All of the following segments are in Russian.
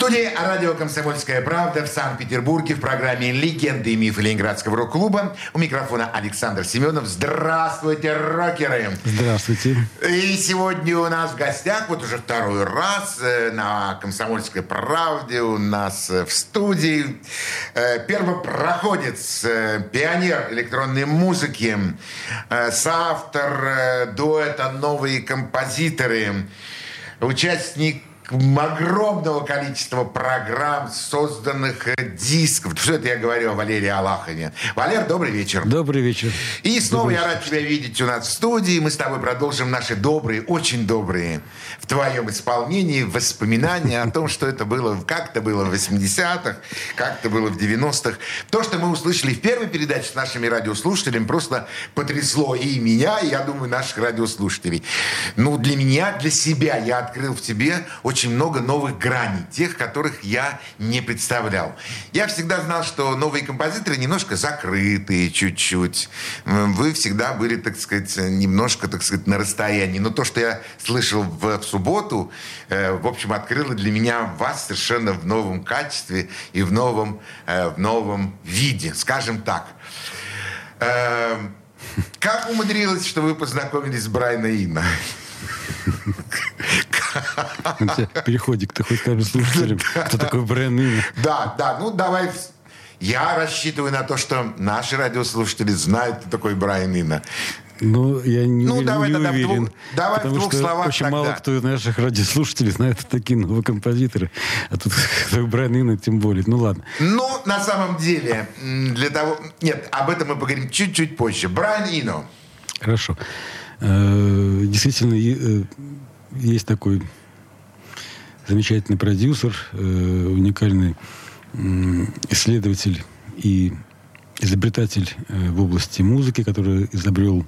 студии радио «Комсомольская правда» в Санкт-Петербурге в программе «Легенды и мифы Ленинградского рок-клуба». У микрофона Александр Семенов. Здравствуйте, рокеры! Здравствуйте. И сегодня у нас в гостях, вот уже второй раз, э, на «Комсомольской правде» у нас э, в студии э, первопроходец, пионер электронной музыки, соавтор дуэта «Новые композиторы», участник огромного количества программ, созданных э, дисков. Что это я говорю о Валерии Алахове? Валер, добрый вечер. Добрый вечер. И снова добрый я рад тебя видеть у нас в студии. Мы с тобой продолжим наши добрые, очень добрые в твоем исполнении воспоминания о том, что это было, как это было в 80-х, как это было в 90-х. То, что мы услышали в первой передаче с нашими радиослушателями, просто потрясло и меня, и, я думаю, наших радиослушателей. Ну, для меня, для себя я открыл в тебе очень очень много новых граней, тех, которых я не представлял. Я всегда знал, что новые композиторы немножко закрытые чуть-чуть. Вы всегда были, так сказать, немножко, так сказать, на расстоянии. Но то, что я слышал в, в субботу, э, в общем, открыло для меня вас совершенно в новом качестве и в новом, э, в новом виде, скажем так. Э, как умудрилось, что вы познакомились с Брайаной Инна? Переходик, ты хоть скажешь слушателям, кто такой Мина. Да, да, ну давай я рассчитываю на то, что наши радиослушатели знают, кто такой Брайан Инна. Ну, я не, ну, уверен, давай не тогда уверен. В двух, давай потому в двух что словах очень тогда. мало кто из наших радиослушателей знает такие новые композиторы. А тут Брайан Инна тем более. Ну, ладно. Ну, на самом деле, для того... Нет, об этом мы поговорим чуть-чуть позже. Брайан Ино. Хорошо. Э, действительно, э, есть такой замечательный продюсер, э, уникальный исследователь и изобретатель в области музыки, который изобрел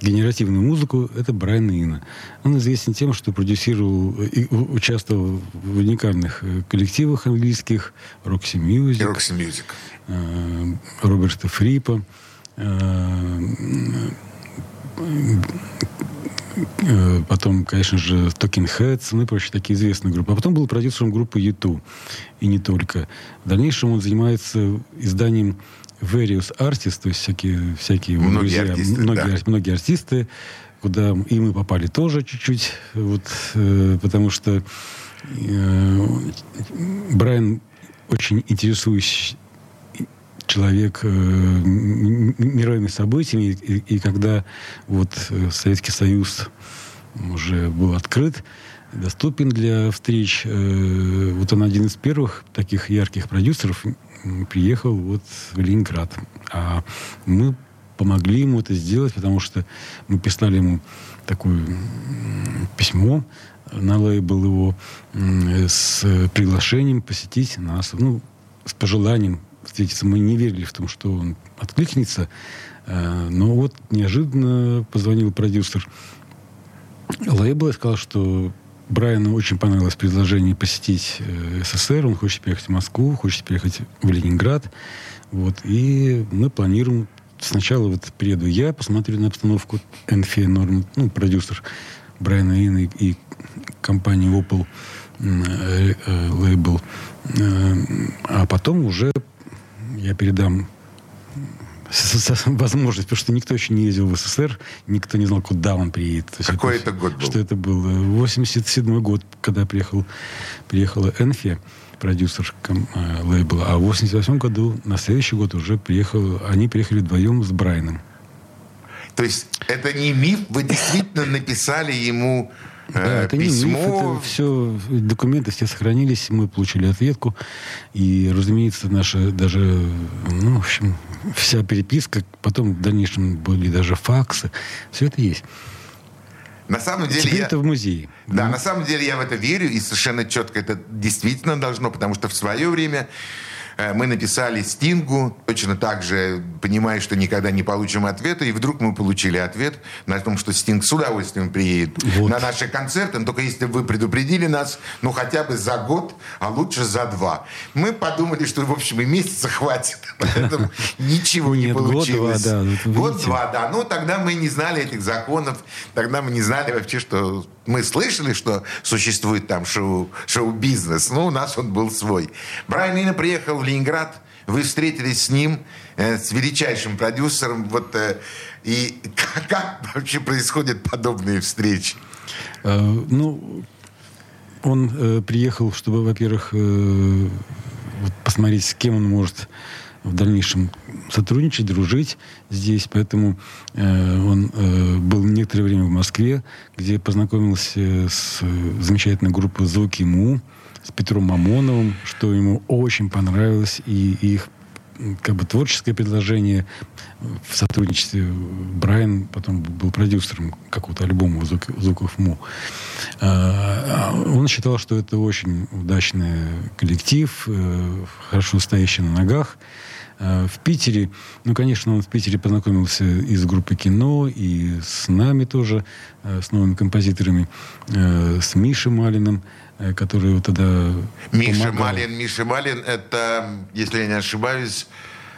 генеративную музыку, это Брайан Ина. Он известен тем, что продюсировал и участвовал в уникальных коллективах английских Roxy Music, Roxy Music. Роберта Фрипа, Э, потом, конечно же, Talking Heads, ну и прочие такие известные группы. А потом был продюсером группы U2. И не только. В дальнейшем он занимается изданием various artists, то есть всякие, всякие многие друзья, артисты, многие, да. многие артисты, куда и мы попали тоже чуть-чуть, вот, э, потому что э, Брайан очень интересующий человек э, мировыми событиями, и, и когда вот э, Советский Союз уже был открыт, доступен для встреч, э, вот он один из первых таких ярких продюсеров приехал вот в Ленинград. А мы помогли ему это сделать, потому что мы писали ему такое письмо на лейбл его с приглашением посетить нас, ну, с пожеланием встретиться. Мы не верили в том, что он откликнется. Э, но вот неожиданно позвонил продюсер лейбла и сказал, что Брайану очень понравилось предложение посетить э, СССР. Он хочет переехать в Москву, хочет переехать в Ленинград. Вот. И мы планируем Сначала вот приеду я, посмотрю на обстановку Энфи Норм, ну, продюсер Брайана Ина и, и компании Opel э, лейбл. А потом уже я передам возможность, потому что никто еще не ездил в СССР, никто не знал, куда он приедет. То Какой это, это год был? Что это был? 87 год, когда приехал, приехала Энфи, продюсер э, лейбла, а в 88 году, на следующий год уже приехал, они приехали вдвоем с Брайаном. То есть это не миф, вы действительно написали ему да, э, это письмо. не миф, это все документы все сохранились, мы получили ответку. И, разумеется, наша даже, ну, в общем, вся переписка, потом в дальнейшем были даже факсы. Все это есть. На самом деле Теперь я... это в музее. Да, mm. на самом деле я в это верю, и совершенно четко это действительно должно, потому что в свое время мы написали Стингу, точно так же, понимая, что никогда не получим ответа, и вдруг мы получили ответ на том, что Стинг с удовольствием приедет вот. на наши концерты, но только если вы предупредили нас, ну, хотя бы за год, а лучше за два. Мы подумали, что, в общем, и месяца хватит, поэтому ничего не получилось. Год-два, да. Ну, тогда мы не знали этих законов, тогда мы не знали вообще, что... Мы слышали, что существует там шоу, шоу-бизнес, но у нас он был свой. Брайан Ина приехал в Ленинград, вы встретились с ним, э, с величайшим продюсером, вот, э, и как, как вообще происходят подобные встречи? Э, ну, он э, приехал, чтобы, во-первых, э, посмотреть, с кем он может в дальнейшем сотрудничать, дружить здесь. Поэтому э, он э, был некоторое время в Москве, где познакомился с замечательной группой «Звуки МУ», с Петром Мамоновым, что ему очень понравилось, и их как бы творческое предложение в сотрудничестве. Брайан потом был продюсером какого-то альбома звук, звуков МУ. А, а он считал, что это очень удачный коллектив, э, хорошо стоящий на ногах. А, в Питере, ну, конечно, он в Питере познакомился и с группой кино, и с нами тоже, э, с новыми композиторами, э, с Мишей Малиным. Э, который вот тогда Миша помогал. Малин, Миша Малин, это, если я не ошибаюсь,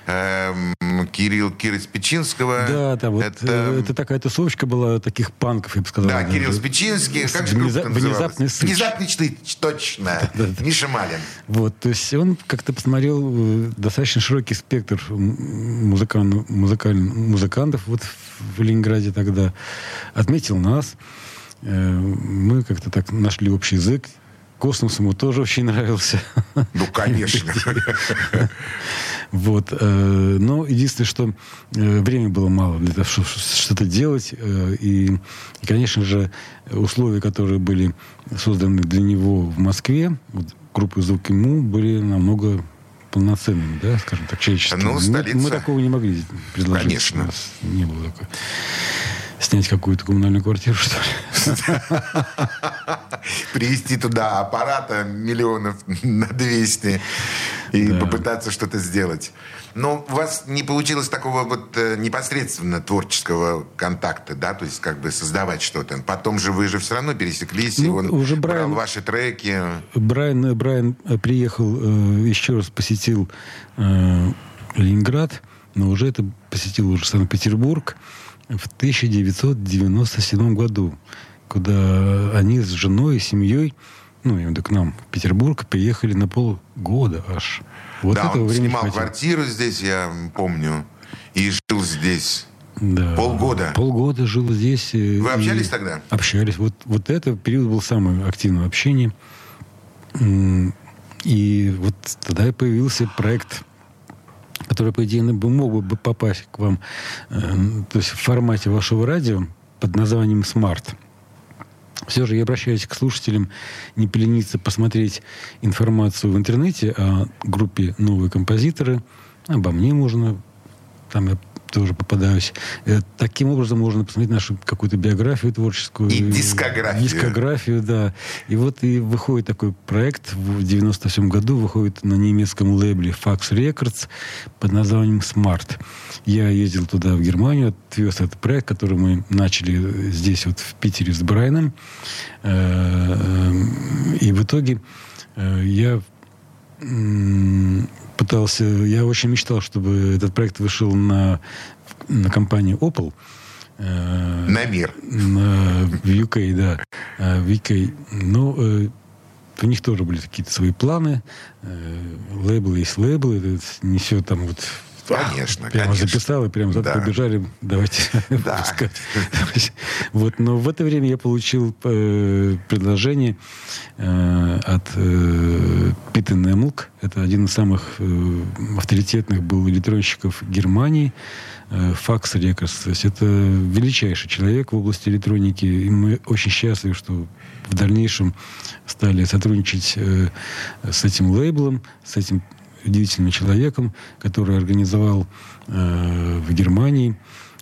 эм, Кирилл Кирилл Спичинского. Да, да, вот это, э, это такая тусовочка была таких панков, я бы сказал. Да, Кирилл Спичинский, как же Внеза... Внезапный сыч. Внезапный сыч, точно. Да, да, Миша Малин. Вот, то есть он как-то посмотрел э, достаточно широкий спектр музыкан... музыкаль... музыкантов вот в Ленинграде тогда. Отметил нас. Мы как-то так нашли общий язык. Космос ему тоже очень нравился. Ну, конечно. Вот. Э, но единственное, что э, времени было мало для того, чтобы что-то делать. Э, и, конечно же, условия, которые были созданы для него в Москве, группы «Звук ему», были намного полноценными, да, скажем так, человеческими. Ну, столица... мы, мы такого не могли предложить. Конечно. У нас не было такого снять какую-то коммунальную квартиру, что ли? Привезти туда аппарата миллионов на 200 и да. попытаться что-то сделать. Но у вас не получилось такого вот э, непосредственно творческого контакта, да, то есть как бы создавать что-то. Потом же вы же все равно пересеклись, ну, и он уже Брайан, брал ваши треки. Брайан, Брайан э, приехал, э, еще раз посетил э, Ленинград, но уже это посетил уже Санкт-Петербург в 1997 году, куда они с женой и семьей, ну, я к нам в Петербург, приехали на полгода аж. Вот да, этого он снимал хватило. квартиру здесь, я помню, и жил здесь. Да. Полгода. Полгода жил здесь. Э, Вы общались тогда? Общались. Вот, вот этот период был самый активный общение. И вот тогда и появился проект который, по идее, мог бы попасть к вам э, то есть в формате вашего радио под названием «Смарт». Все же я обращаюсь к слушателям не полениться посмотреть информацию в интернете о группе «Новые композиторы». Обо мне можно. Там я тоже попадаюсь. Э, таким образом можно посмотреть нашу какую-то биографию творческую. И дискографию. Дискографию, да. И вот и выходит такой проект в 97 году, выходит на немецком лейбле Fax Records под названием Smart. Я ездил туда, в Германию, отвез этот проект, который мы начали здесь, вот в Питере с Брайаном. Э, и в итоге э, я пытался, я очень мечтал, чтобы этот проект вышел на, на компанию Opel. Э, на мир. На, в UK, да. Э, в UK. Но э, у них тоже были какие-то свои планы. Э, лейбл есть лейбл. Это не все там вот Конечно, Прямо конечно. записал и прямо да. побежали. Давайте да. выпускать. Вот, но в это время я получил э, предложение э, от э, Пита Немлк. Это один из самых э, авторитетных был электронщиков Германии. Факс Рекордс. То есть это величайший человек в области электроники. И мы очень счастливы, что в дальнейшем стали сотрудничать э, с этим лейблом, с этим удивительным человеком, который организовал э, в Германии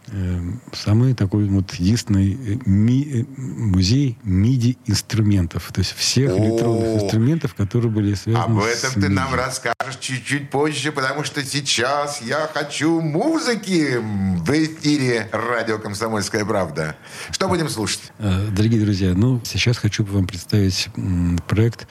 э, самый такой вот единственный э, ми, э, музей MIDI-инструментов. То есть всех О. электронных инструментов, которые были связаны Об с этом ты MIDI. нам расскажешь чуть-чуть позже, потому что сейчас я хочу музыки в эфире радио «Комсомольская правда». Что будем слушать? Э, Дорогие друзья, ну, сейчас хочу вам представить проект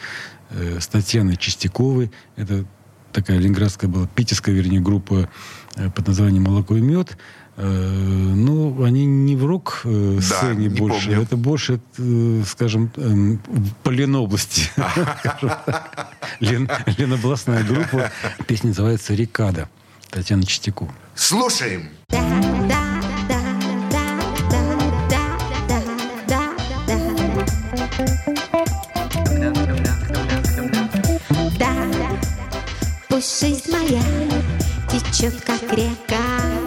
с Татьяной Чистяковой. Это такая ленинградская была, питерская, вернее, группа э, под названием «Молоко и мед». Э, Ну, они не в рок-сцене не больше. помню. Это больше, э, скажем, эм, в Ленобласти. Лен- Ленобластная группа. Песня называется «Рекада». Татьяна Чистякова. Слушаем. Да, течет, как река,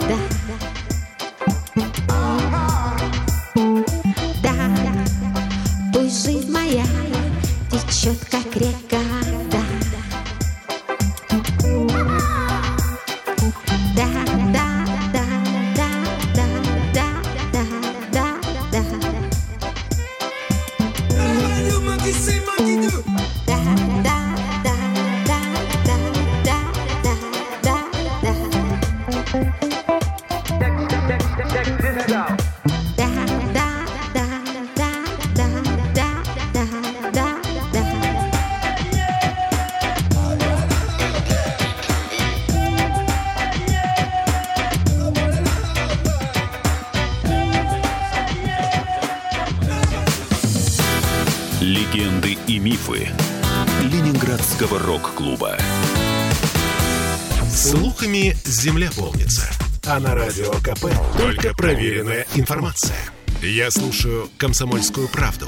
Я слушаю «Комсомольскую правду»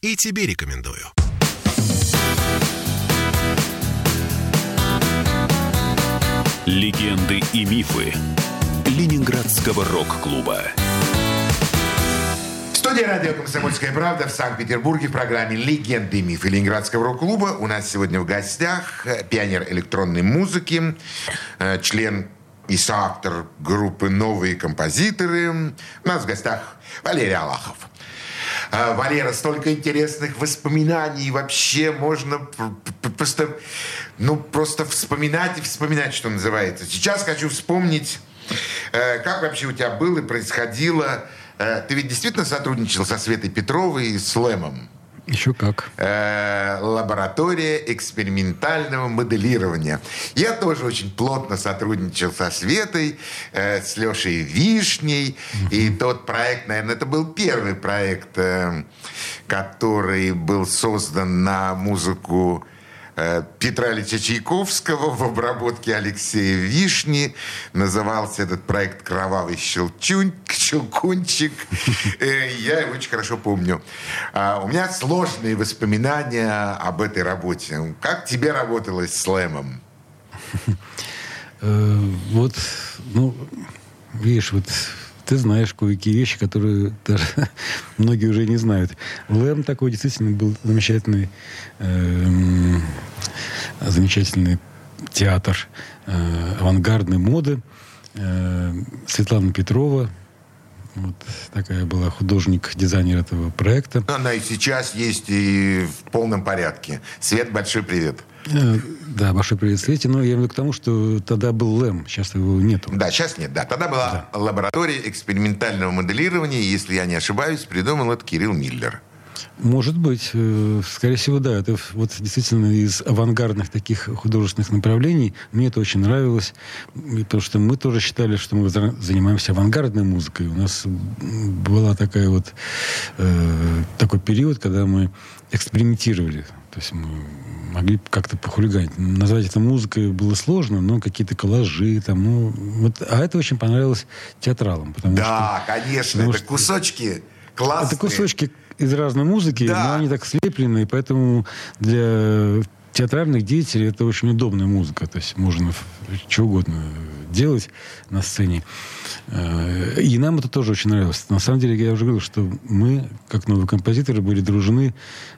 и тебе рекомендую. Легенды и мифы Ленинградского рок-клуба. В студии радио «Комсомольская правда» в Санкт-Петербурге в программе «Легенды и мифы Ленинградского рок-клуба». У нас сегодня в гостях пионер электронной музыки, э, член и соавтор группы «Новые композиторы». У нас в гостях Валерий Алахов. Э, Валера, столько интересных воспоминаний. Вообще можно пр- пр- просто, ну, просто вспоминать и вспоминать, что называется. Сейчас хочу вспомнить, э, как вообще у тебя было и происходило. Э, Ты ведь действительно сотрудничал со Светой Петровой и с Лэмом? Еще как. Э, лаборатория экспериментального моделирования. Я тоже очень плотно сотрудничал со Светой, э, с Лешей Вишней. И тот проект, наверное, это был первый проект, э, который был создан на музыку Петра Ильича Чайковского в обработке Алексея Вишни. Назывался этот проект «Кровавый щелчун, щелкунчик». Э, Я его очень хорошо помню. А, У меня сложные воспоминания об этой работе. Как тебе работалось с Лэмом? Э, Вот, ну, видишь, вот ты знаешь кое-какие вещи, которые даже многие уже не знают. Лэм такой действительно был замечательный, эм, замечательный театр э, авангардной моды. Э, Светлана Петрова, вот такая была художник-дизайнер этого проекта. Она и сейчас есть и в полном порядке. Свет, большой привет. Э, Да, большой привет, Свете. Но я имею к тому, что тогда был Лэм, сейчас его нету. Да, сейчас нет, да. Тогда была лаборатория экспериментального моделирования, если я не ошибаюсь, придумал это Кирилл Миллер. Может быть. э, Скорее всего, да. Это вот действительно из авангардных таких художественных направлений. Мне это очень нравилось. Потому что мы тоже считали, что мы за- занимаемся авангардной музыкой. У нас была такая вот э, такой период, когда мы экспериментировали. То есть мы могли как-то похулиганить. Назвать это музыкой было сложно, но какие-то коллажи там, ну, вот, а это очень понравилось театралам, потому Да, конечно, потому это что- кусочки классные. это кусочки из разной музыки, Да. но они так слеплены, поэтому для театральных деятелей это очень удобная музыка. То есть можно что угодно делать на сцене. Э, И нам это тоже очень нравилось. На самом деле, я уже говорил, что мы, как новые композиторы, были дружны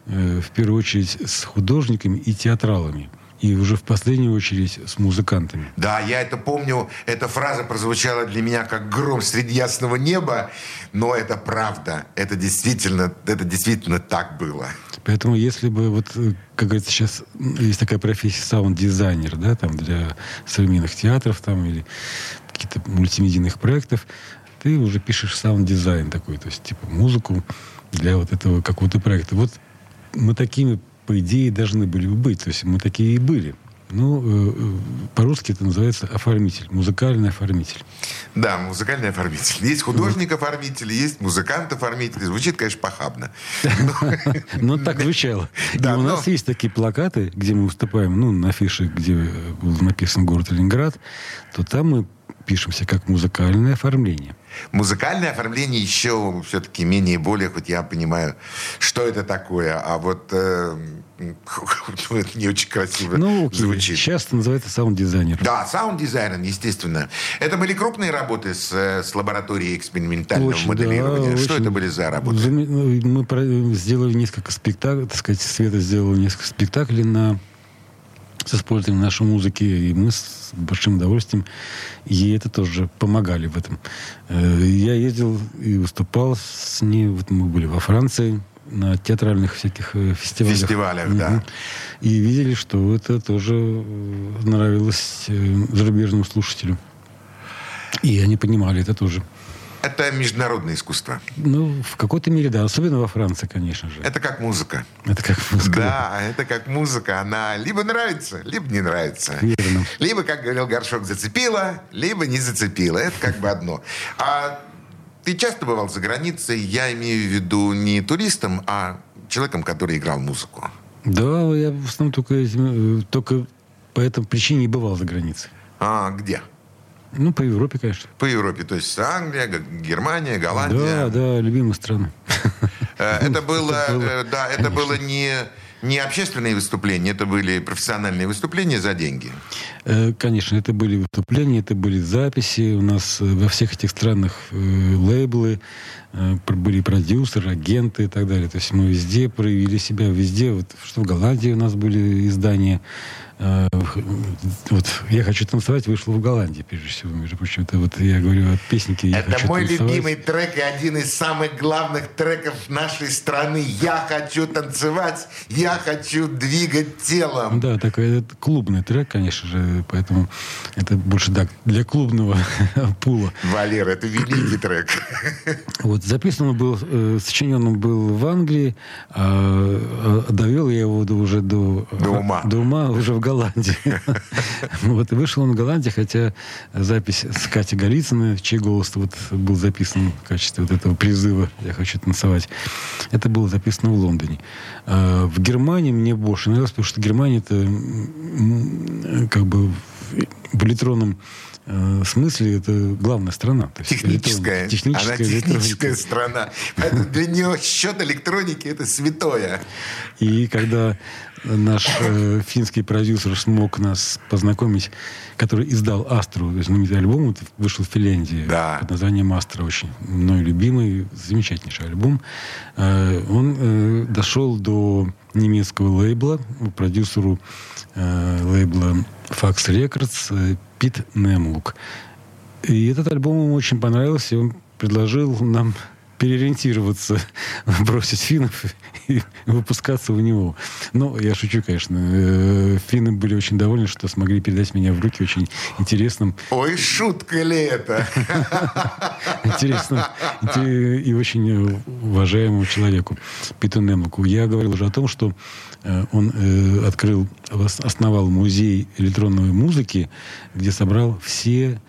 э, в первую очередь с художниками и театралами. И уже в последнюю очередь с музыкантами. Да, я это помню. Эта фраза прозвучала для меня как гром среди ясного неба, но это правда. Это действительно, это действительно так было. Поэтому если бы, вот, э, как говорится, сейчас есть такая профессия саунд-дизайнер, да, там для современных театров там или каких-то мультимедийных проектов, ты уже пишешь саунд-дизайн такой, то есть типа музыку для вот этого какого-то проекта. Вот мы такими, по идее, должны были бы быть. То есть мы такие и были. Ну, э, э, по-русски это называется оформитель, музыкальный оформитель. Да, музыкальный оформитель. Есть художник-оформитель, есть музыкант-оформитель. Звучит, конечно, похабно. Но так звучало. И у нас есть такие плакаты, где мы выступаем, ну, на афише, где э, был написан город Ленинград, то там мы пишемся как музыкальное оформление. Музыкальное оформление еще все-таки менее более, хоть я понимаю, что это такое. А вот э, это не очень красиво Ну, окей, звучит. сейчас это называется саунд-дизайнер. Да, саунд-дизайном, естественно. Это были крупные работы с, э, с лабораторией экспериментального Очень, моделирования. да, Что очень. это были за работы? Ну, Мы сделали несколько спектаклей, так сказать, Света сделала несколько спектаклей на с использованием нашей музыки, и мы с большим удовольствием ей это тоже помогали в этом. Э, Я ездил и выступал с ней, вот мы были во Франции, на театральных всяких э, фестивалях. Фестивалях, да. И видели, что это тоже э, нравилось зарубежному слушателю. И они понимали это тоже. Это международное искусство. Ну, в какой-то мере, да. Особенно во Франции, конечно же. Это как музыка. Это как музыка. Да, это как музыка. Она либо нравится, либо не нравится. Верно. Либо, как говорил Горшок, зацепила, либо не зацепила. Это как бы одно. А ты часто бывал за границей? Я имею в виду не туристом, а человеком, который играл музыку. Да, я в основном только, э, только по этой причине и бывал за границей. А где? Ну, по Европе, конечно. По Европе. То есть Англия, Германия, Да, Голландия. да, любимая страна. Э, Это было, э, да, это было не, не общественные выступления, это были профессиональные выступления за деньги. Э, Конечно, это были выступления, это были записи. У нас во всех этих странах лейблы, были продюсеры, агенты и так далее. То есть мы везде проявили себя, везде. Вот, что в Голландии у нас были издания. Э, Вот «Я хочу танцевать» вышло в Голландии, прежде всего. Между прочим, это вот я говорю о песнике «Я Это мой танцевать». любимый трек и один из самых главных треков нашей страны. Я хочу танцевать, я хочу двигать телом. Да, такой это клубный трек, конечно же, поэтому это больше да, для клубного пула. Валера, это великий трек. Вот, записан он был, э, сочинен он был в Англии, а довел я его до- уже до, До ума. до ума уже в Голландии. Вот, и вышел он в Голландии, хотя запись с Катей Голицыной, чей голос вот был записан в качестве вот этого призыва «Я хочу танцевать», это было записано в Лондоне. А В Германии мне больше нравилось, потому что Германия это как бы в- электронном э, смысле это главная страна. То есть Техническая. электрон- техническая Она техническая страна. Поэтому для нее счет электроники это святое. И когда наш э, финский продюсер смог нас познакомить, который издал Астру, знаменитый альбом, вышел в Финляндии Да. под названием Астра, очень мной любимый, замечательнейший альбом. Э, он э, дошел до немецкого лейбла, продюсеру э, лейбла Fax Records э, Пит Немлук. И этот альбом ему очень понравился, и он предложил нам переориентироваться, бросить финнов и выпускаться у него. Ну, я шучу, конечно. Э, Финны были очень довольны, что смогли передать меня в руки очень интересным, Ой, шутка ли это? интересным инте- и очень уважаемому человеку Питу Немлоку. Я говорил уже о том, что э, он э, открыл, ос- основал музей электронной музыки, где собрал все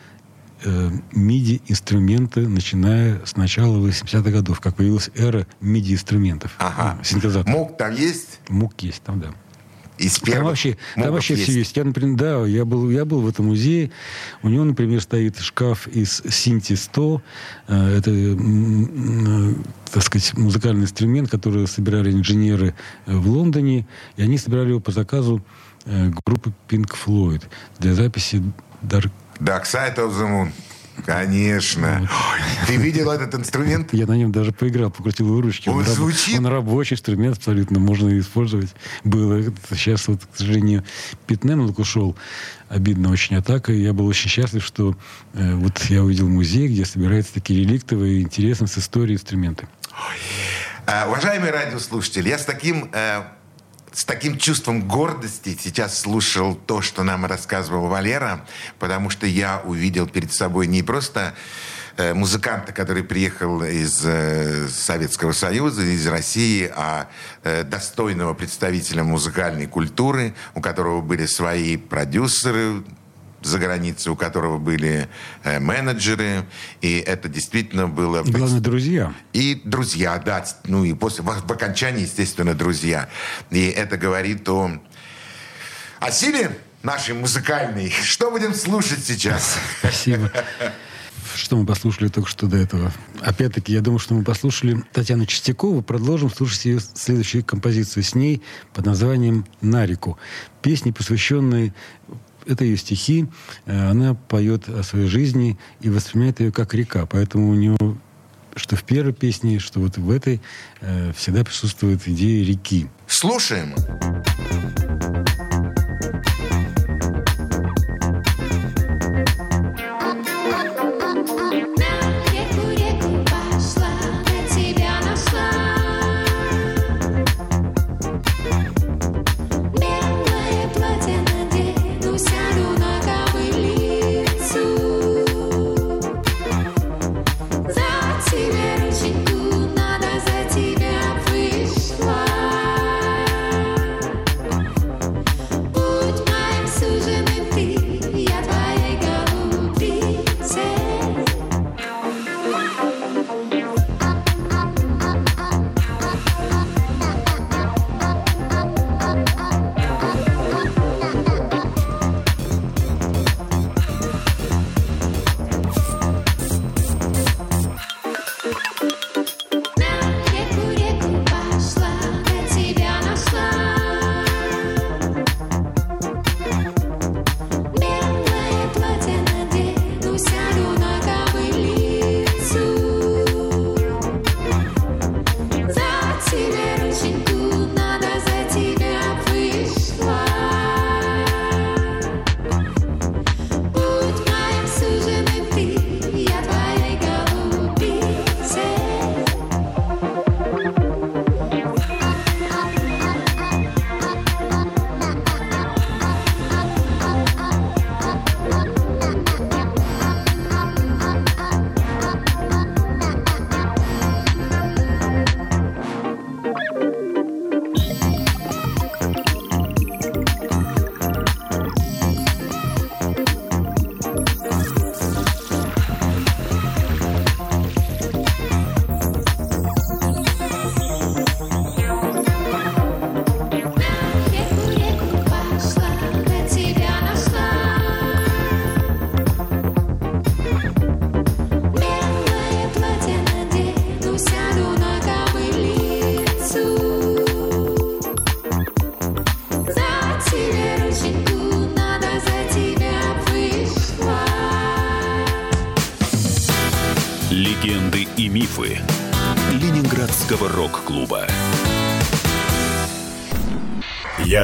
э, MIDI-инструменты, начиная с начала 80-х годов, как появилась эра MIDI-инструментов. Ага. Ну, Синтезатор. Мук там есть? Мук есть там, да. Из Там вообще, там вообще все есть. Я, например, да, я был, я был в этом музее. У него, например, стоит шкаф из Синти 100. Э, Это, э, так сказать, музыкальный инструмент, который собирали инженеры э, в Лондоне. И они собирали его по заказу группы Pink Floyd для записи Dark Dark Side of the Moon. Конечно. Ой, Ты видел этот инструмент? Я на нем даже поиграл, покрутил ручки. Он раб- звучит? Он рабочий инструмент абсолютно, можно использовать. Было. Сейчас вот, к сожалению, Питнем ушел. Обидно очень атака. Я был очень счастлив, что э, вот я увидел музей, где собираются такие реликтовые, интересные с историей инструменты. А, Уважаемые радиослушатели, я с таким, э, с таким чувством гордости сейчас слушал то, что нам рассказывал Валера, потому что я увидел перед собой не просто э, музыканта, который приехал из э, Советского Союза, из России, а э, достойного представителя музыкальной культуры, у которого были свои продюсеры, за границей, у которого были э, менеджеры, и это действительно было... И главное, друзья. И друзья, да, ну и после, в, в окончании, естественно, друзья. И это говорит о, о силе нашей музыкальной. Что будем слушать сейчас? Спасибо. Что мы послушали только что до этого? Опять-таки, я думаю, что мы послушали Татьяну Чистякову. Продолжим слушать ее следующую композицию с ней под названием «На реку». Песни, посвященные это ее стихи. Э, Она поет о своей жизни и воспринимает ее как река. Поэтому у нее что в первой песне, что вот в этой э, всегда присутствует идея реки. Слушаем. Реку,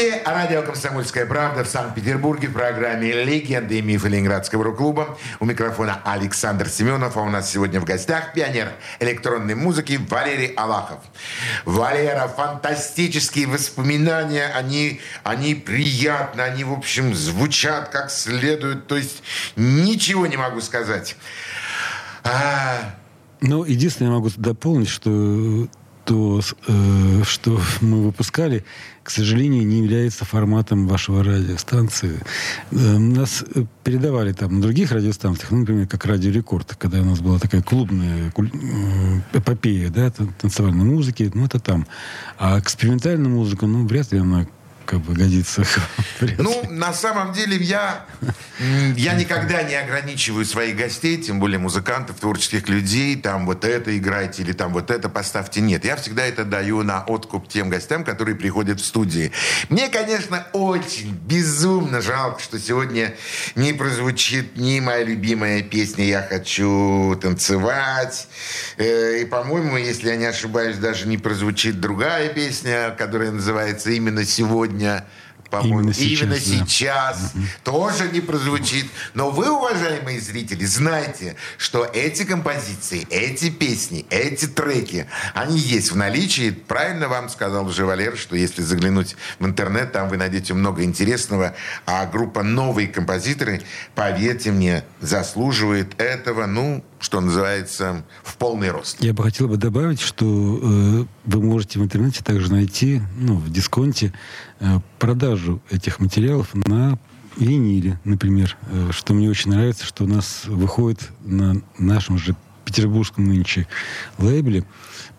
Студии радио «Комсомольская правда» в Санкт-Петербурге в программе «Легенды и мифы Ленинградского рок-клуба». У микрофона Александр Семенов, а у нас сегодня в гостях пионер электронной музыки Валерий Алахов. Валера, фантастические воспоминания, они, они приятны, они, в общем, звучат как следует, то есть ничего не могу сказать. А, Ну, единственное, я могу дополнить, что то, э, что мы выпускали, к сожалению, не является форматом вашего радиостанции. Э, нас передавали там на других радиостанциях, ну, например, как Радио Рекорд, когда у нас была такая клубная куль- э, эпопея, да, тан- танцевальной музыки, ну, это там. А экспериментальная музыка, ну, вряд ли она как бы годится. Ну, на самом деле, я, я никогда не ограничиваю своих гостей, тем более музыкантов, творческих людей, там вот это играйте или там вот это поставьте. Нет, я всегда это даю на откуп тем гостям, которые приходят в студии. Мне, конечно, очень безумно жалко, что сегодня не прозвучит ни моя любимая песня «Я хочу танцевать». Э, И, по-моему, если я не ошибаюсь, даже не прозвучит другая песня, которая называется «Именно сегодня». По-моему, Именно сейчас, именно да. сейчас тоже не прозвучит. Но вы, уважаемые зрители, знаете, что эти композиции, эти песни, эти треки, они есть в наличии. Правильно вам сказал уже Валер, что если заглянуть в интернет, там вы найдете много интересного. А группа «Новые композиторы», поверьте мне, заслуживает этого, ну, что называется, в полный рост. Я бы хотел бы добавить, что э, вы можете в интернете также найти, ну, в дисконте, продажу этих материалов на виниле, например. Э, что мне очень нравится, что у нас выходит на нашем же петербургском нынче лейбле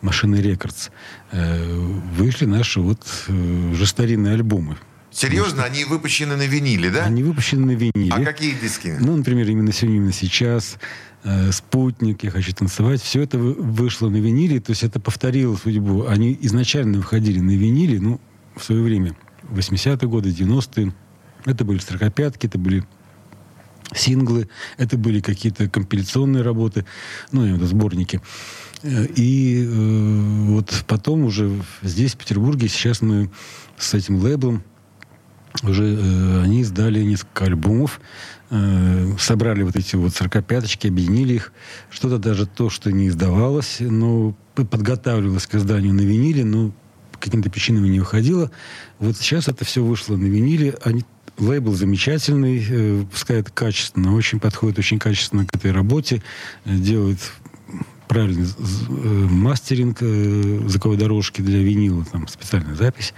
«Машины Рекордс» э, вышли наши вот э, уже старинные альбомы. Серьезно, они выпущены на виниле, да? Они выпущены на виниле. А какие диски? Ну, например, именно сегодня, именно сейчас, э, «Спутник», «Я хочу танцевать», все это вы- вышло на виниле, то есть это повторило судьбу. Они изначально выходили на виниле, ну, в свое время, 80-е годы, 90-е. Это были сорокопятки, это были синглы, это были какие-то компиляционные работы, ну, виду сборники. Э, И э, вот потом уже здесь, в Петербурге, сейчас мы с этим лейблом уже э, они издали несколько альбомов, э, собрали вот эти вот сорокопяточки, объединили их. Что-то даже то, что не издавалось, но подготавливалось к изданию на виниле, но по каким-то причинам не выходило. Вот сейчас это все вышло на виниле. Они, лейбл замечательный, э, выпускает качественно, очень подходит очень качественно к этой работе, э, делает правильный э, мастеринг э, звуковой дорожки для винила, там специальная запись,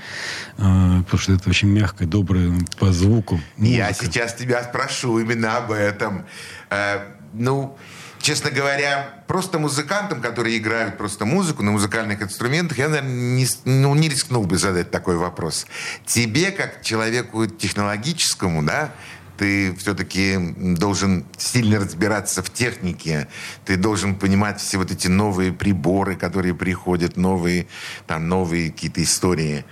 э, потому что это очень мягкая, добрая по звуку. Я музыка. сейчас тебя спрошу именно об этом. Э, ну, честно говоря, просто музыкантам, которые играют просто музыку на музыкальных инструментах, я, наверное, не, ну, не рискнул бы задать такой вопрос. Тебе, как человеку технологическому, да, ты все-таки должен сильно разбираться в технике, ты должен понимать все вот эти новые приборы, которые приходят, новые, там, новые какие-то истории.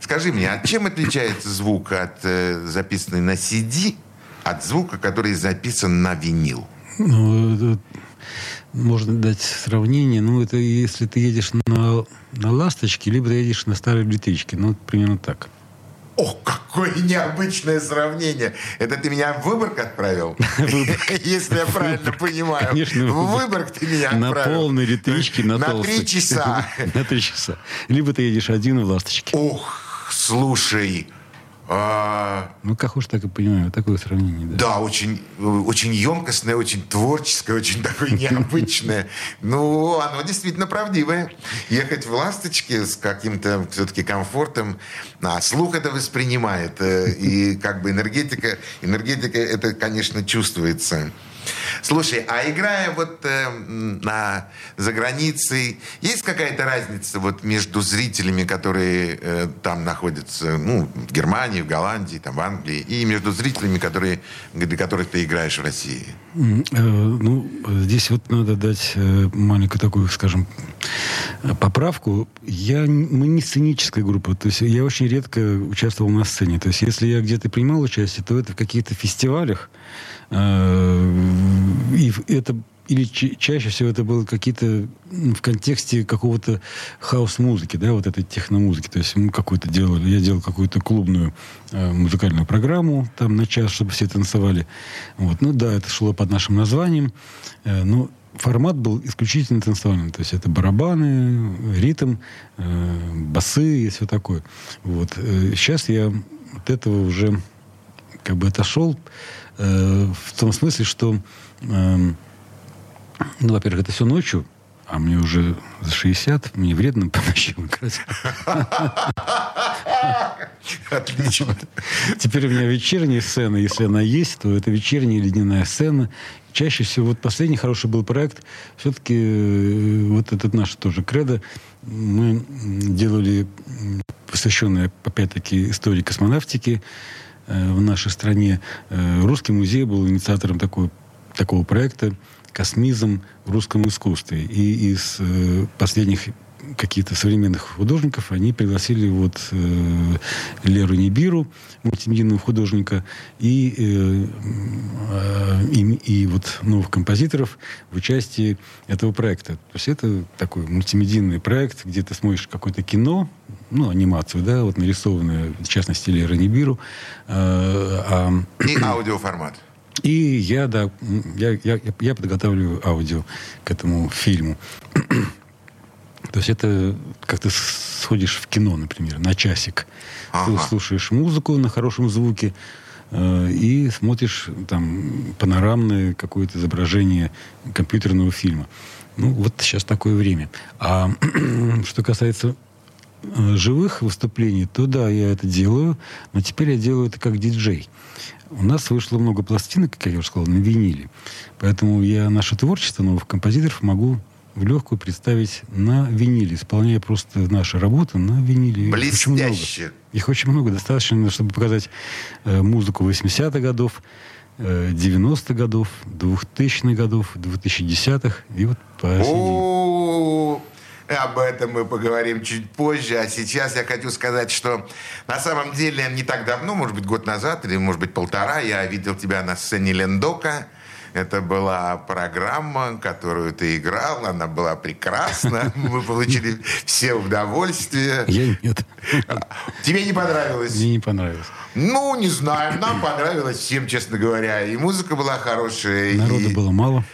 Скажи мне, а чем отличается звук от э, записанный на CD от звука, который записан на винил? Ну, это можно дать сравнение. Ну, это если ты едешь на, на ласточке, либо ты едешь на старой электричке. Ну, примерно так. О, какое необычное сравнение. Это ты меня в Выборг отправил? Если я правильно понимаю. Конечно, В Выборг. Ты меня На отправил. полной электричке, на На три часа. На три часа. Либо ты едешь один в ласточке. Ох, слушай. А, Ну, как уж так и понимаю, такое сравнение, да. Да, очень, э, очень емкостное, очень творческое, очень такое необычное. Ну, оно действительно правдивое. Ехать в «Ласточке» с каким-то все-таки комфортом, а слух это воспринимает. э, И как бы энергетика, энергетика это, конечно, чувствуется. Слушай, а играя вот э, на, за границей, есть какая-то разница вот между зрителями, которые э, там находятся, ну, в Германии, в Голландии, там, в Англии, и между зрителями, которые, для которых ты играешь в России? Э, Ну, здесь вот надо дать э, маленькую такую, скажем, поправку. Я, мы не сценическая группа, то есть я очень редко участвовал на сцене. То есть если я где-то принимал участие, то это в каких-то фестивалях. Э, И это или ча- чаще всего это было какие-то в контексте какого-то хаос-музыки, да, вот этой техномузыки. То есть мы какую-то делали, я делал какую-то клубную э, музыкальную программу там на час, чтобы все танцевали. Вот. Ну да, это шло под нашим названием. Э, но формат был исключительно танцевальный. То есть это барабаны, ритм, э, басы и все такое. Вот. Э, сейчас я от этого уже как бы отошел э, в том смысле, что эм, ну, во-первых, это все ночью, а мне уже за 60, мне вредно по ночам играть. Отлично. Теперь у меня вечерняя сцена, если она есть, то это вечерняя ледяная сцена. Чаще всего, вот последний хороший был проект, все-таки э, вот этот наш тоже кредо, мы делали посвященное, опять-таки, истории космонавтики э, в нашей стране. Э, Русский музей был инициатором такой, такого проекта «Космизм в русском искусстве». И из э, последних каких-то современных художников они пригласили вот э, Леру Нибиру, мультимедийного художника, и, э, э, и, и вот новых композиторов в участии этого проекта. То есть это такой мультимедийный проект, где ты смотришь какое-то кино, ну, анимацию, да, вот нарисованную, в частности, Лера Нибиру, э, а И аудиоформат. и я, да, я, я, я подготавливаю аудио к этому фильму. То есть это как ты сходишь в кино, например, на часик. Ага. слушаешь музыку на хорошем звуке э, и смотришь там панорамное какое-то изображение компьютерного фильма. Ну, вот сейчас такое время. А что касается э, живых выступлений, то да, я это делаю, но теперь я делаю это как диджей. У нас вышло много пластинок, как я уже сказал, на виниле. Поэтому я наше творчество новых композиторов могу в легкую представить на виниле, исполняя просто наши работы на виниле. Их очень много. Блестяще. Их очень много. Достаточно, чтобы показать э, музыку 80-х годов, э, 90-х годов, 2000-х годов, 2010-х и вот по. О, об этом мы поговорим чуть позже. А сейчас я хочу сказать, что на самом деле не так давно, может быть, год назад или, может быть, полтора, я видел тебя на сцене Лендока. Это была программа, которую ты играл. Она была прекрасна. Мы получили все удовольствие. Я нет. Тебе не понравилось? Мне не понравилось. Ну, не знаю. Нам понравилось всем, честно говоря. И музыка была хорошая. Народу и- было мало.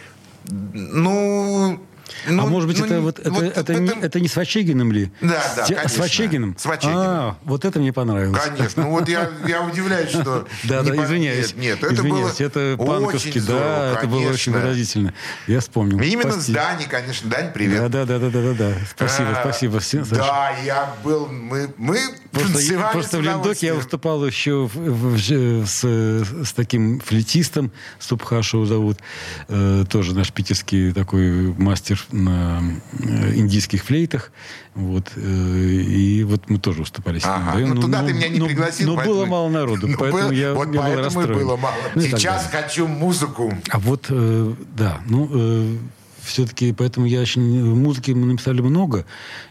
Ну... ну, а может быть, ну, это, вот, это, вот это, в не, этом- это не с Вачегиным ли? Да, да, С, конечно. с Вачегиным? С Вачегиным. А, вот это мне понравилось. Конечно. Ну вот я, я удивляюсь, что... Да, да, извиняюсь. Нет, это было это здорово, да, это было очень выразительно. Я вспомнил. Именно с. Дани, конечно. Дань, привет. Да, да, да, да, да, да. Спасибо, А, спасибо. всем. Да, я был... Мы, мы Просто, в Лендоке я выступал еще с таким флетистом, Субхашева зовут, э, тоже наш питерский такой мастер на э, индийских флейтах. Вот, э, и вот мы тоже выступали с ним. Ага. вдвоем. Ну, туда ты меня не но- пригласил. Но поэтому- было мало народу, Ну, поэтому был- я, Вот я был поэтому и расстроен. было мало. Ну Сейчас хочу музыку. А вот, э, да, ну, все-таки, поэтому я очень... Музыки мы написали много,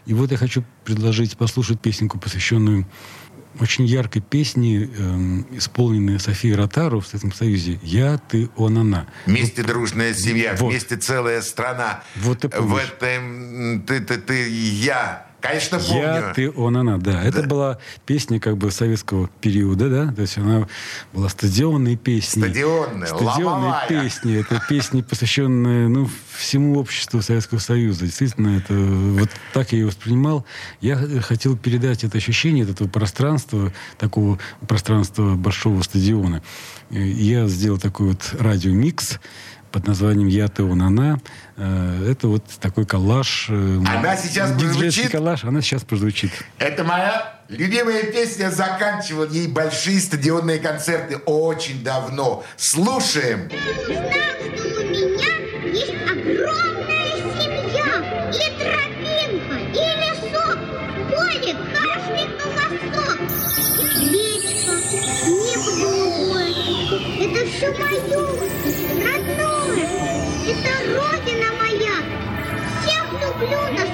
и вот я хочу предложить послушать песенку, посвященную очень яркой песне, эм, исполненной Софией Ротару в Советском Союзе «Я, ты, он, она». Вместе дружная семья, Вот. вместе целая страна. Вот ты В помнишь. этом ты, ты, ты, я. Конечно, помню. Я, ты, он, она, да. Это была песня как бы советского периода, да? То есть она была стадионной песней. Стадионная, Стадионной ломовая. песни. Это песни, посвященные ну, всему обществу Советского Союза. Действительно, это вот так я ее воспринимал. Я хотел передать это ощущение этого пространства, такого пространства большого стадиона. Я сделал такой вот радиомикс под названием «Я, ты, он, она». Э, Это вот такой коллаж. э, Она сейчас прозвучит? коллаж, она сейчас прозвучит. Это моя любимая песня. Заканчивал ей большие стадионные концерты очень давно. Слушаем. Знак, что у меня есть огромная семья. И тропинка, и лесок, поле, каждый колосок. Речка, небо голубое. Это все мое, Всех люблю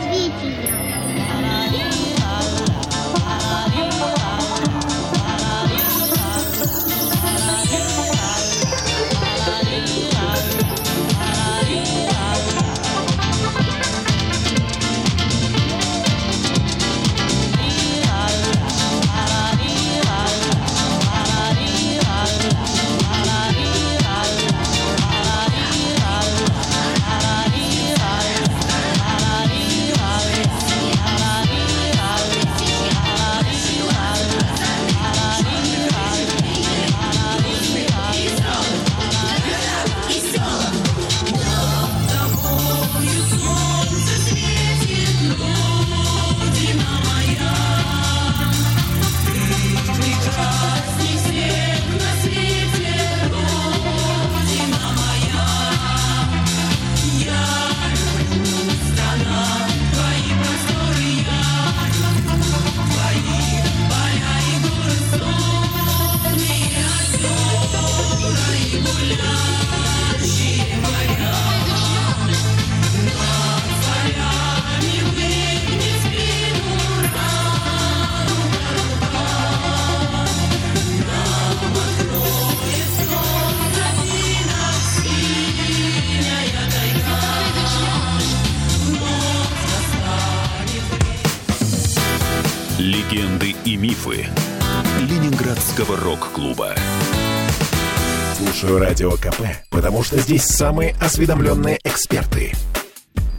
Радио КП, потому что здесь самые осведомленные эксперты.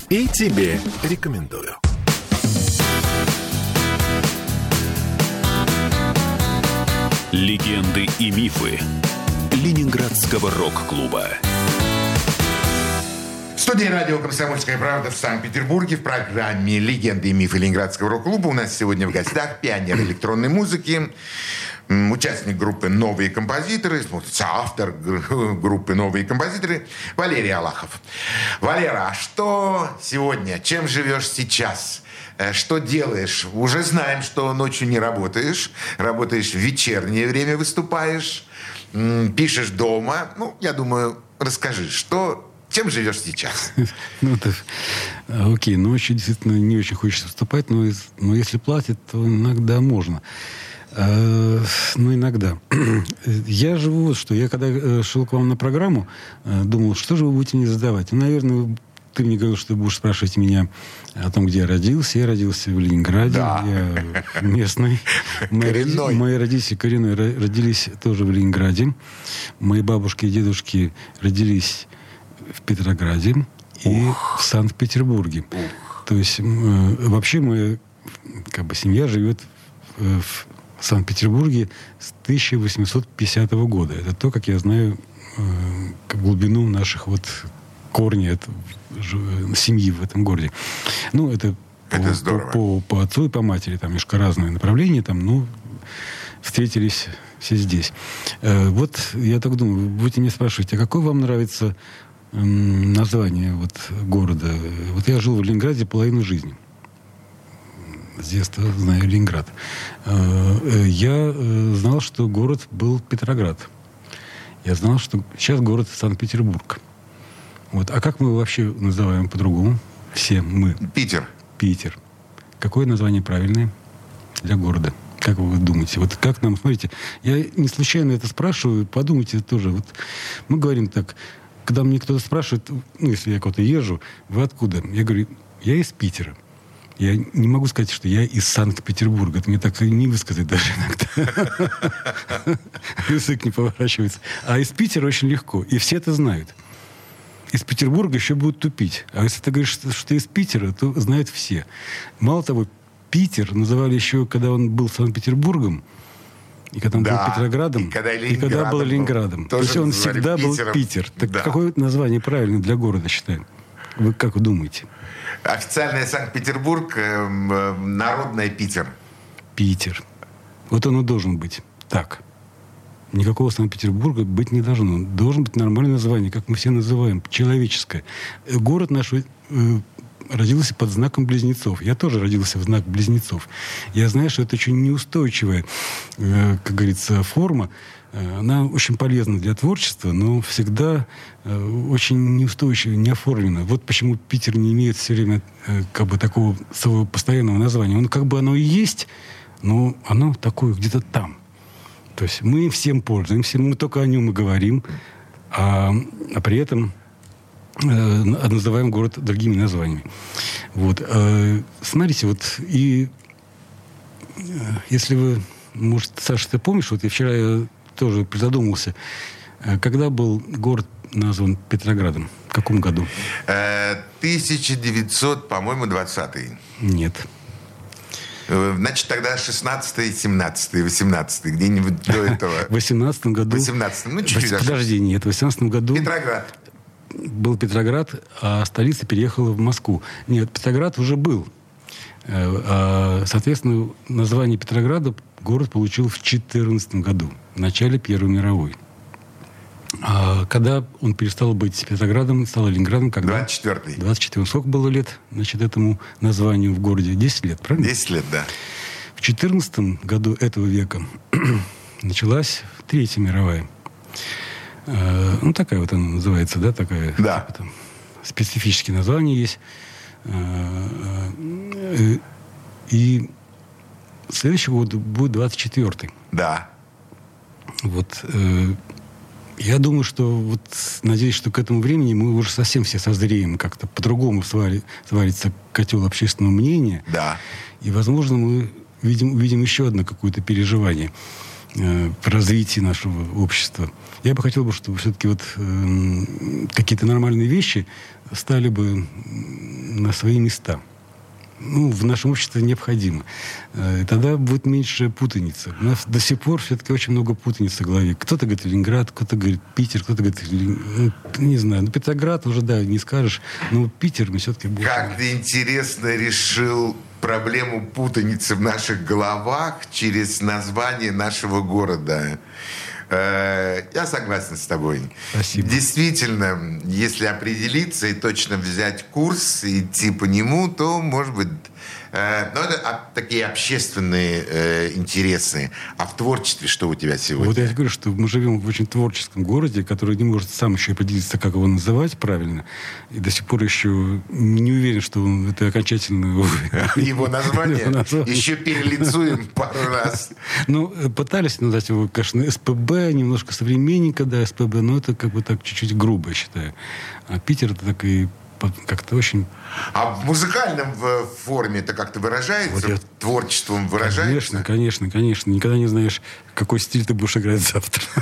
И тебе рекомендую. Легенды и мифы Ленинградского рок-клуба. В студии радио «Комсомольская правда» в Санкт-Петербурге в программе «Легенды и мифы Ленинградского рок-клуба» у нас сегодня в гостях пионер электронной музыки, участник группы «Новые композиторы», соавтор гр- группы «Новые композиторы» Валерий Алахов. Валера, а что сегодня? Чем живешь сейчас? Э, Что делаешь? Уже знаем, что ночью не работаешь. Работаешь в вечернее время, выступаешь. Пишешь дома. Ну, я думаю, расскажи, что... Чем живешь сейчас? Ну, это, э, окей, ночью действительно не очень хочется выступать, но, но если платят, то иногда можно. Э, Ну, иногда. Я живу вот что. Я когда э, шел к вам на программу, э, думал, что же вы будете мне задавать? Ну, наверное, ты мне говорил, что ты будешь спрашивать меня о том, где я родился. Я родился в Ленинграде. Да. Я местный. Мои Коренной. Мои родители коренные ро- родились тоже в Ленинграде. Мои бабушки и дедушки родились в Петрограде и в Санкт-Петербурге. То есть э, вообще моя как бы, семья живет э, в Санкт-Петербурге с 1850 года. Это то, как я знаю э, глубину наших вот корней от ж- семьи в этом городе. Ну, это, Это по, здорово. По, по отцу и по матери. Там немножко разные направления. Там, ну, встретились все здесь. Э, вот я так думаю, вы будете меня спрашивать, а какое вам нравится название вот, города? Вот я жил в Ленинграде половину жизни. С детства знаю Ленинград. Э, э, Я э, знал, что город был Петроград. Я знал, что сейчас город Санкт-Петербург. Вот. А как мы вообще называем по-другому? Все мы. Питер. Питер. Какое название правильное для города? Как вы думаете? Вот как нам, смотрите, я не случайно это спрашиваю, подумайте тоже. Вот мы говорим так, когда мне кто-то спрашивает, ну, если я куда-то езжу, вы откуда? Я говорю, я из Питера. Я не могу сказать, что я из Санкт-Петербурга. Это мне так и не высказать даже иногда. Язык не поворачивается. А из Питера очень легко. И все это знают. Из Петербурга еще будут тупить. А если ты говоришь, что, ты из Питера, то знают все. Мало того, Питер называли еще, когда он был Санкт-Петербургом, и когда он Да, был Петроградом, и когда и когда был Ленинградом был. То есть он всегда был Питером. Питер. Так Да. какое название правильное для города считаем? Вы как думаете? Официальный Санкт-Петербург, эм, э, народная Питер. Питер. Вот он и должен быть. Так. Никакого Санкт-Петербурга быть не должно. Должен быть нормальное название, как мы все называем, человеческое. Э, Город наш э, родился под знаком близнецов. Я тоже родился в знак близнецов. Я знаю, что это очень неустойчивая, э, как говорится, форма. Э, Она очень полезна для творчества, но всегда э, очень неустойчиво, не оформлена. Вот почему Питер не имеет все время э, как бы такого своего постоянного названия. Он как бы оно и есть, но оно такое где-то там. То есть мы всем пользуемся, мы только о нем и говорим, а, а при этом э, на- называем город другими названиями. Вот. э, смотрите, вот и э, если вы, может, Саша, ты помнишь, вот я вчера тоже призадумался, э, когда был город назван Петроградом? В каком году? Э, 1900, по-моему, 20-й. Нет. Э, Значит, тогда 16 17 18 где-нибудь до этого. В 18 году... В 18 ну, чуть-чуть. Подожди, нет, в 18 году... Петроград. был Петроград, а столица переехала в Москву. Нет, Петроград уже был. Э, а, Соответственно, название Петрограда город получил в 14 году, в начале Первой мировой. А когда он перестал быть Петроградом, стал Ленинградом, когда... 24-й. 24. Сколько было лет, значит, этому названию в городе? 10 лет, правильно? 10 лет, да. В 14 году этого века началась Третья мировая. Э, Ну, такая вот она называется, да, такая. Да. типа там специфические названия есть. Э, э, И следующий год будет 24-й. Да. Вот э, я думаю, что вот надеюсь, что к этому времени мы уже совсем все созреем, как-то по-другому свари- сварится котел общественного мнения. Да. И, возможно, мы видим, увидим еще одно какое-то переживание э, в развитии нашего общества. Я бы хотел, бы, чтобы все-таки вот э, какие-то нормальные вещи стали бы на свои места – ну, в нашем обществе необходимо. Э, тогда будет меньше путаницы. У нас до сих пор все-таки очень много путаницы в голове. Кто-то говорит Ленинград, кто-то говорит Питер, кто-то говорит, ну, не знаю, ну, Петроград уже, да, не скажешь, но Питер мы все-таки больше... Как ты интересно решил проблему путаницы в наших головах через название нашего города. Э, я согласен с тобой. Спасибо. Действительно, если определиться и точно взять курс и идти по нему, то, может быть, но это такие общественные э, интересы. А в творчестве что у тебя сегодня? Вот я говорю, что мы живем в очень творческом городе, который не может сам еще определиться, как его называть правильно. И до сих пор еще не уверен, что он, это окончательно... Его название еще перелицуем пару раз. Ну, э, пытались назвать его, конечно, СПБ, немножко современненько, да, СПБ, но это как бы так чуть-чуть грубо, я считаю. А Питер это так и как-то очень... А в музыкальном в форме это как-то выражается? Вот я... Творчеством выражается? Конечно, конечно, конечно. Никогда не знаешь, какой стиль ты будешь играть завтра.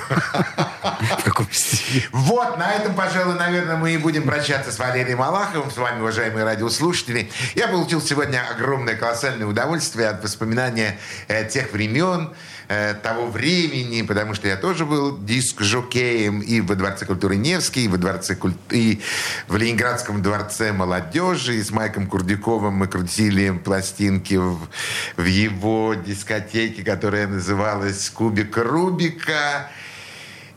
В каком стиле. Вот, на этом, пожалуй, наверное, мы и будем прощаться с Валерием Малаховым, с вами, уважаемые радиослушатели. Я получил сегодня огромное, колоссальное удовольствие от воспоминания э, тех времен, Э, того времени, потому что я тоже был диск-жокеем и во Дворце культуры Невский, и, во дворце куль... и в Ленинградском дворце молодежи, и с Майком Курдюковым мы крутили пластинки в, в его дискотеке, которая называлась «Кубик Рубика».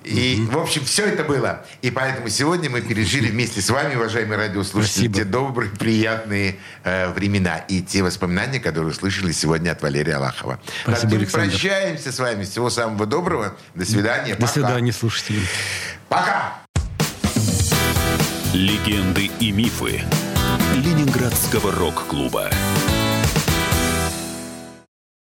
И, mm-hmm. в общем, все это было. И поэтому сегодня мы пережили вместе с вами, уважаемые радиослушатели, Спасибо. те добрые, приятные э, времена и те воспоминания, которые услышали сегодня от Валерия Аллахова. Спасибо, Александр. прощаемся с вами. Всего самого доброго. До свидания. До Пока. свидания, слушатели. Пока. Легенды и мифы Ленинградского рок-клуба.